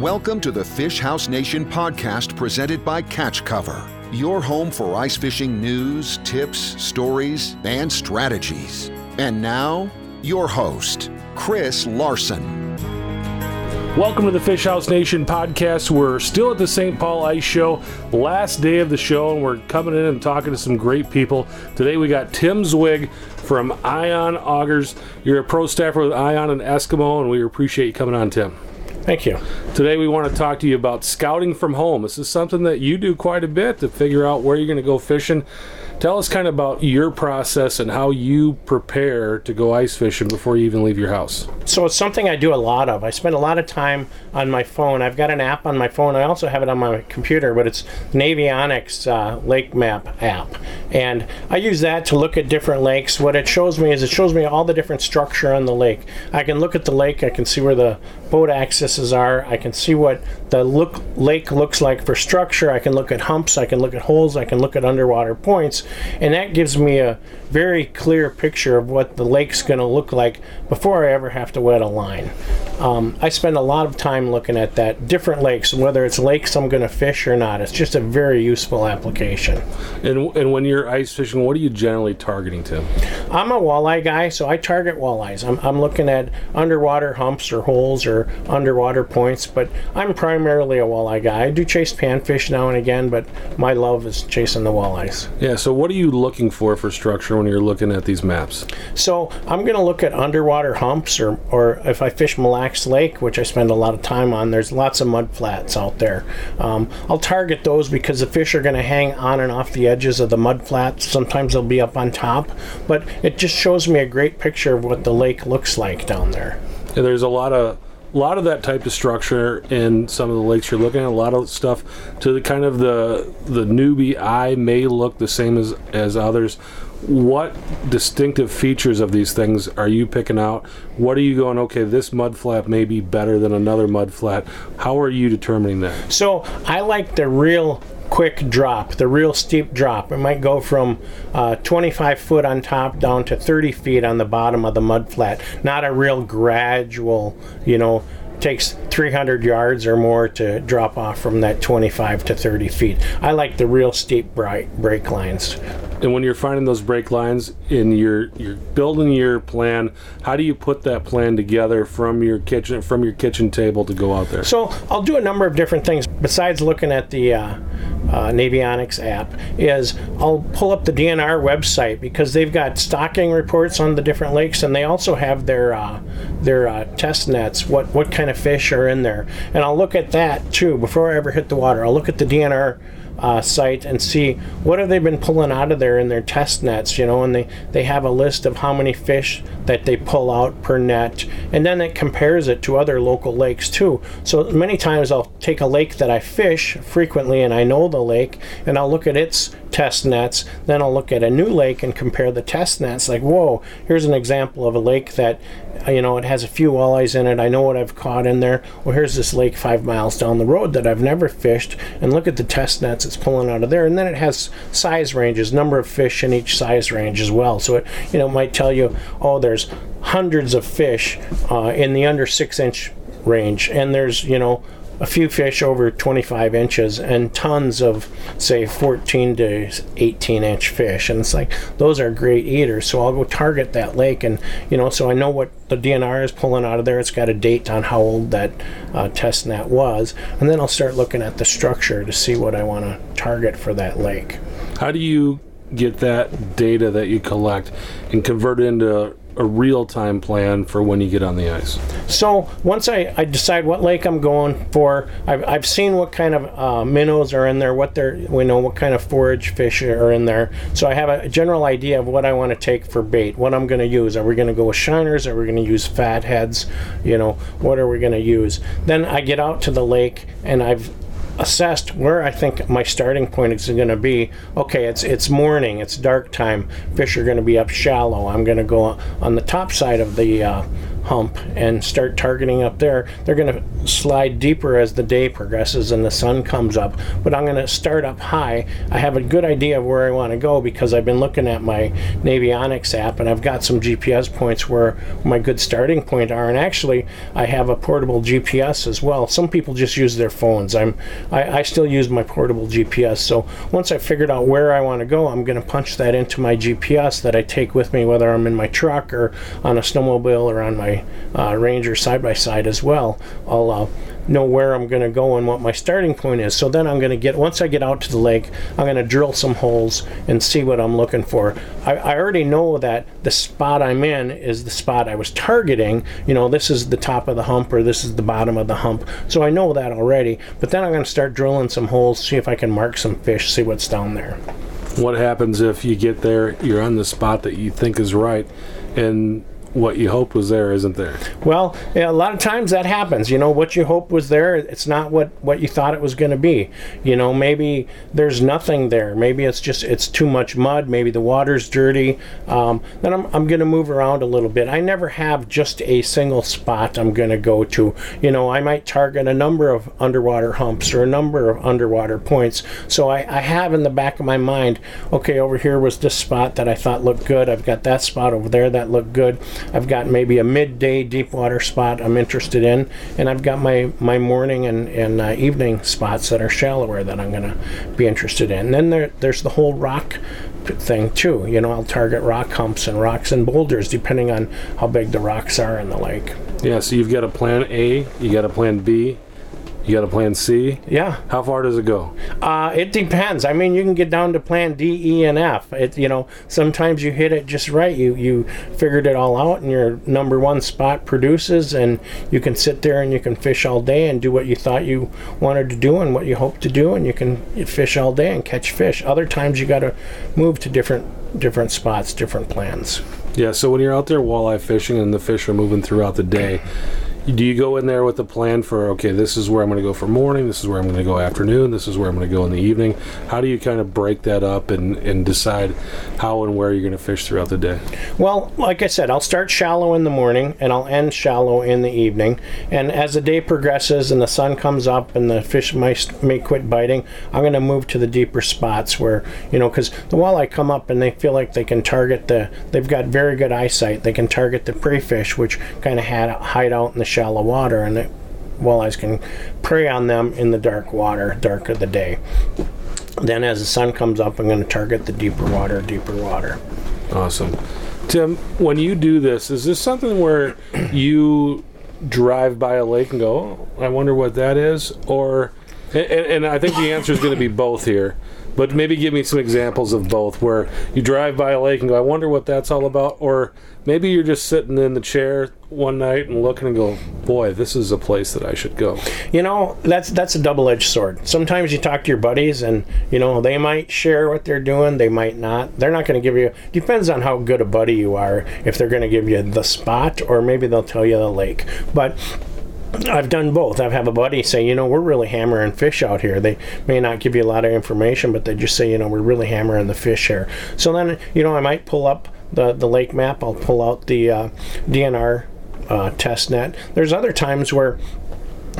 Welcome to the Fish House Nation podcast presented by Catch Cover, your home for ice fishing news, tips, stories, and strategies. And now, your host, Chris Larson. Welcome to the Fish House Nation podcast. We're still at the St. Paul Ice Show, last day of the show, and we're coming in and talking to some great people. Today we got Tim Zwig from Ion Augers. You're a pro staffer with Ion and Eskimo, and we appreciate you coming on, Tim. Thank you. Today we want to talk to you about scouting from home. This is something that you do quite a bit to figure out where you're going to go fishing. Tell us kind of about your process and how you prepare to go ice fishing before you even leave your house. So it's something I do a lot of. I spend a lot of time on my phone. I've got an app on my phone. I also have it on my computer, but it's Navionics uh, Lake Map app, and I use that to look at different lakes. What it shows me is it shows me all the different structure on the lake. I can look at the lake. I can see where the boat accesses are. I can see what the look lake looks like for structure. I can look at humps. I can look at holes. I can look at underwater points and that gives me a very clear picture of what the lake's going to look like before I ever have to wet a line. Um, I spend a lot of time looking at that different lakes, whether it's lakes I'm going to fish or not. It's just a very useful application. And, and when you're ice fishing, what are you generally targeting, Tim? I'm a walleye guy, so I target walleyes. I'm, I'm looking at underwater humps or holes or underwater points, but I'm primarily a walleye guy. I do chase panfish now and again, but my love is chasing the walleyes. Yeah, so what are you looking for for structure when you're looking at these maps? So I'm going to look at underwater humps, or, or if I fish Mille Lacs Lake, which I spend a lot of time on, there's lots of mud flats out there. Um, I'll target those because the fish are going to hang on and off the edges of the mud flats. Sometimes they'll be up on top, but it just shows me a great picture of what the lake looks like down there. Yeah, there's a lot of a lot of that type of structure in some of the lakes you're looking at. A lot of stuff to the kind of the the newbie eye may look the same as as others. What distinctive features of these things are you picking out? What are you going? Okay, this mud flat may be better than another mud flat. How are you determining that? So I like the real quick drop, the real steep drop. It might go from uh, 25 foot on top down to 30 feet on the bottom of the mud flat. Not a real gradual, you know, takes 300 yards or more to drop off from that 25 to 30 feet. I like the real steep break lines. And when you're finding those break lines in your you're building your plan, how do you put that plan together from your kitchen from your kitchen table to go out there? So I'll do a number of different things besides looking at the uh, uh, Navionics app. Is I'll pull up the DNR website because they've got stocking reports on the different lakes, and they also have their uh, their uh, test nets. What what kind of fish are in there? And I'll look at that too before I ever hit the water. I'll look at the DNR uh, site and see what have they been pulling out of there in their test nets, you know, and they, they have a list of how many fish that they pull out per net, and then it compares it to other local lakes too. So many times I'll take a lake that I fish frequently and I know the lake, and I'll look at its test nets, then I'll look at a new lake and compare the test nets. Like, whoa, here's an example of a lake that you know, it has a few walleyes in it. I know what I've caught in there. Well, here's this lake five miles down the road that I've never fished, and look at the test nets it's pulling out of there. And then it has size ranges, number of fish in each size range as well. So it, you know, might tell you, oh, there's hundreds of fish uh, in the under six inch range, and there's, you know, a few fish over 25 inches and tons of say 14 to 18 inch fish. And it's like those are great eaters. So i'll go target that lake and you know so i know what the dnr is pulling out of there. It's got a date on how old that uh, test net was. And then i'll start looking at the structure to see what i want to target for that lake. How do you get that data that you collect and convert it into a real time plan for when you get on the ice? So once I, I decide what lake I'm going for, I've, I've seen what kind of uh, minnows are in there, what they're we know what kind of forage fish are in there. So I have a general idea of what I want to take for bait, what I'm going to use. Are we going to go with shiners? Are we going to use fat heads? You know, what are we going to use? Then I get out to the lake and I've assessed where I think my starting point is going to be. Okay, it's it's morning, it's dark time. Fish are going to be up shallow. I'm going to go on the top side of the uh, hump and start targeting up there. They're going to slide deeper as the day progresses and the sun comes up. But I'm going to start up high. I have a good idea of where I want to go because I've been looking at my Navionics app and I've got some GPS points where my good starting point are. And actually, I have a portable GPS as well. Some people just use their phones. I'm I, I still use my portable GPS. So once I figured out where I want to go, I'm going to punch that into my GPS that I take with me, whether I'm in my truck or on a snowmobile or on uh, Ranger side by side as well. I'll uh, know where I'm going to go and what my starting point is. So then I'm going to get, once I get out to the lake, I'm going to drill some holes and see what I'm looking for. I, I already know that the spot I'm in is the spot I was targeting. You know, this is the top of the hump or this is the bottom of the hump. So I know that already. But then I'm going to start drilling some holes, see if I can mark some fish, see what's down there. What happens if you get there, you're on the spot that you think is right, and what you hope was there isn't there. Well, yeah, a lot of times that happens. You know, what you hope was there, it's not what what you thought it was going to be. You know, maybe there's nothing there. Maybe it's just it's too much mud. Maybe the water's dirty. Um, then I'm I'm going to move around a little bit. I never have just a single spot I'm going to go to. You know, I might target a number of underwater humps or a number of underwater points. So I, I have in the back of my mind, okay, over here was this spot that I thought looked good. I've got that spot over there that looked good. I've got maybe a midday deep water spot I'm interested in, and I've got my, my morning and, and uh, evening spots that are shallower that I'm going to be interested in. And then there, there's the whole rock thing too. You know, I'll target rock humps and rocks and boulders depending on how big the rocks are in the lake. Yeah, so you've got a plan A, you got a plan B, you got a plan C. Yeah. How far does it go? Uh, it depends. I mean, you can get down to plan D, E, and F. It, you know, sometimes you hit it just right. You you figured it all out, and your number one spot produces, and you can sit there and you can fish all day and do what you thought you wanted to do and what you hoped to do, and you can fish all day and catch fish. Other times you got to move to different different spots, different plans. Yeah. So when you're out there walleye fishing and the fish are moving throughout the day do you go in there with a plan for okay this is where i'm going to go for morning this is where i'm going to go afternoon this is where i'm going to go in the evening? How do you kind of break that up and, and decide how and where you're going to fish throughout the day? Well like i said i'll start shallow in the morning and i'll end shallow in the evening. And as the day progresses and the sun comes up and the fish might, may quit biting i'm going to move to the deeper spots where you know because the walleye come up and they feel like they can target the they've got very good eyesight. They can target the prey fish which kind of hide out in the shallow water, and the walleyes can prey on them in the dark water, dark of the day. Then, as the sun comes up, I'm going to target the deeper water, deeper water. Awesome. Tim, when you do this, is this something where you drive by a lake and go, oh, I wonder what that is? Or, and, and I think the answer is going to be both here. But maybe give me some examples of both where you drive by a lake and go, I wonder what that's all about. Or maybe you're just sitting in the chair one night and looking and go, boy, this is a place that I should go. You know, that's that's a double-edged sword. Sometimes you talk to your buddies and, you know, they might share what they're doing, they might not. They're not going to give you depends on how good a buddy you are if they're going to give you the spot or maybe they'll tell you the lake. But I've done both. I've have a buddy say, you know, we're really hammering fish out here. They may not give you a lot of information, but they just say, you know, we're really hammering the fish here. So then, you know, I might pull up the, the lake map. I'll pull out the uh, DNR uh, test net. There's other times where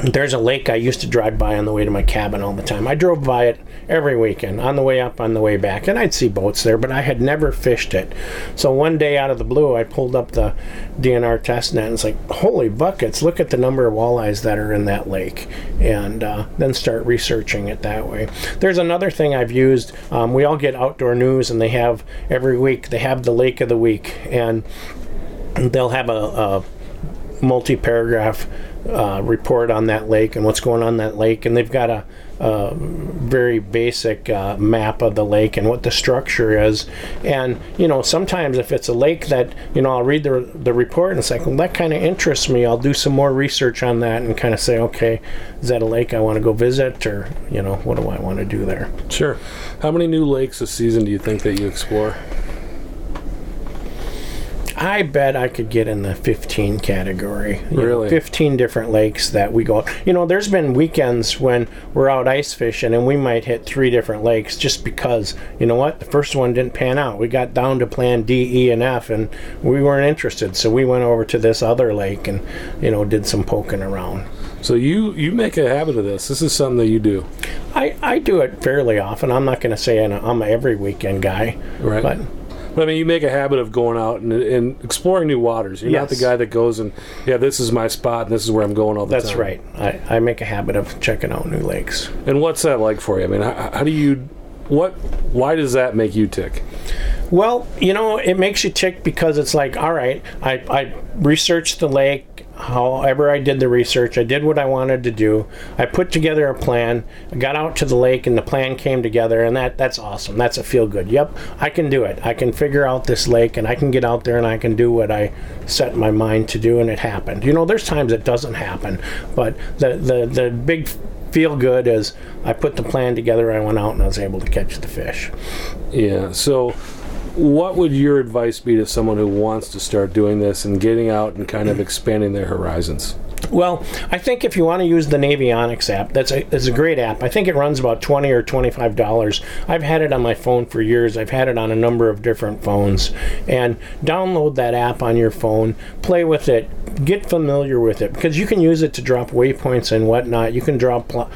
there's a lake I used to drive by on the way to my cabin all the time. I drove by it every weekend, on the way up, on the way back, and I'd see boats there, but I had never fished it. So one day out of the blue, I pulled up the DNR test net and it's like, holy buckets, look at the number of walleyes that are in that lake, and uh, then start researching it that way. There's another thing I've used. Um, we all get outdoor news, and they have every week, they have the lake of the week, and they'll have a, a multi paragraph uh, report on that lake and what's going on that lake, and they've got a, a very basic uh, map of the lake and what the structure is. And you know, sometimes if it's a lake that you know, I'll read the the report and it's like, well, that kind of interests me. I'll do some more research on that and kind of say, okay, is that a lake I want to go visit, or you know, what do I want to do there? Sure. How many new lakes a season do you think that you explore? I bet I could get in the 15 category. You know, Really? 15 different lakes that we go. You know, there's been weekends when we're out ice fishing and we might hit three different lakes just because, you know what, the first one didn't pan out. We got down to plan D, E, and F and we weren't interested. So we went over to this other lake and, you know, did some poking around. So you you make a habit of this. This is something that you do, I, I do it fairly often. I'm not going to say I'm a, I'm a every weekend guy, right? but But I mean, you make a habit of going out and, and exploring new waters. You're not the guy that goes and yeah, this is my spot and this is where I'm going all the that's time. That's right. I, I make a habit of checking out new lakes. And what's that like for you? I mean, how, how do you what? Why does that make you tick? Well, you know, it makes you tick because it's like, all right, I, I researched the lake. However, I did the research, I did what I wanted to do. I put together a plan. I got out to the lake, and the plan came together, and that that's awesome. That's a feel good. Yep, I can do it. I can figure out this lake, and I can get out there, and I can do what I set my mind to do, and it happened. You know, there's times it doesn't happen, but the the the big feel good is I put the plan together. I went out, and I was able to catch the fish. Yeah. So, what would your advice be to someone who wants to start doing this and getting out and kind of expanding their horizons? Well, I think if you want to use the Navionics app, that's a, it's a great app. I think it runs about twenty or twenty five dollars. I've had it on my phone for years. I've had it on a number of different phones. And download that app on your phone, play with it, get familiar with it because you can use it to drop waypoints and whatnot. You can drop pl-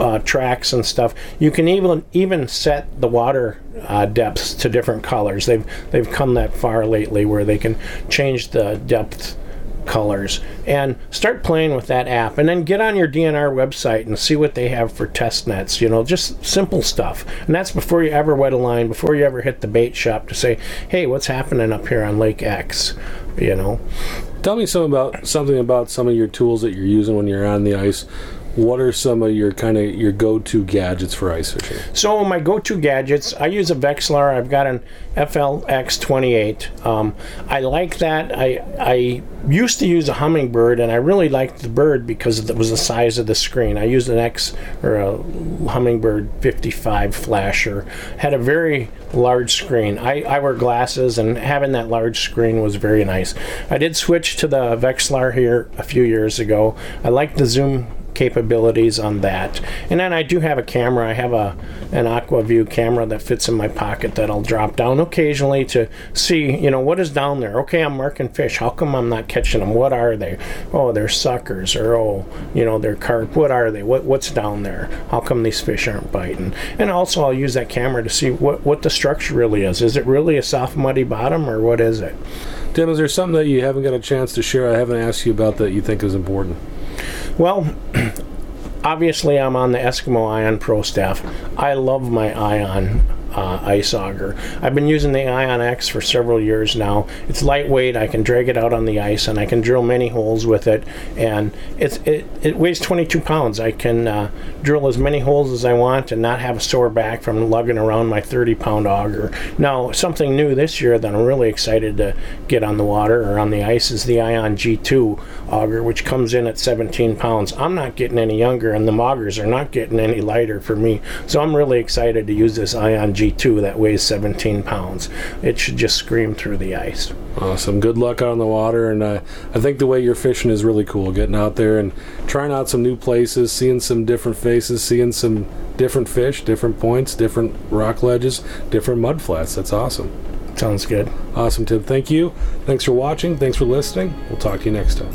uh, tracks and stuff. You can even even set the water uh, depths to different colors. They've they've come that far lately where they can change the depth colors and start playing with that app and then get on your DNR website and see what they have for test nets you know just simple stuff. And that's before you ever wet a line before you ever hit the bait shop to say hey what's happening up here on Lake X? You know? Tell me some about something about some of your tools that you're using when you're on the ice. What are some of your kind of your go-to gadgets for ice fishing? So my go-to gadgets, I use a Vexilar. I've got an FLX28. Um, I like that. I I used to use a Humminbird, and I really liked the bird because it was the size of the screen. I used an X or a Humminbird 55 flasher. Had a very large screen. I, I wear glasses, and having that large screen was very nice. I did switch to the Vexilar here a few years ago. I like the zoom capabilities on that. And then I do have a camera. I have a an Aqua-Vu camera that fits in my pocket that I'll drop down occasionally to see, you know, what is down there. Okay, I'm marking fish. How come I'm not catching them? What are they? Oh, they're suckers or oh, you know, they're carp. What are they? What what's down there? How come these fish aren't biting? And also I'll use that camera to see what what the structure really is. Is it really a soft muddy bottom or what is it? Tim, is there something that you haven't got a chance to share? I haven't asked you about that you think is important. Well, obviously, I'm on the Eskimo Ion Pro staff. I love my Ion uh, ice auger. I've been using the Ion X for several years now. It's lightweight. I can drag it out on the ice, and I can drill many holes with it. And it's it, it weighs 22 pounds. I can uh, drill as many holes as I want and not have a sore back from lugging around my 30 pound auger. Now, something new this year that I'm really excited to get on the water or on the ice is the Ion G2 auger, which comes in at 17 pounds. I'm not getting any younger, and the augers are not getting any lighter for me. So I'm really excited to use this Ion G2 that weighs 17 pounds. It should just scream through the ice. Awesome. Good luck on the water, and uh, I think the way you're fishing is really cool. Getting out there and trying out some new places, seeing some different faces, seeing some different fish, different points, different rock ledges, different mud flats. That's awesome. Sounds good. Awesome, Tim. Thank you. Thanks for watching. Thanks for listening. We'll talk to you next time.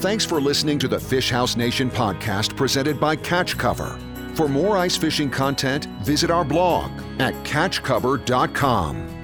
Thanks for listening to the Fish House Nation podcast presented by Catch Cover. For more ice fishing content, visit our blog at catchcover.com.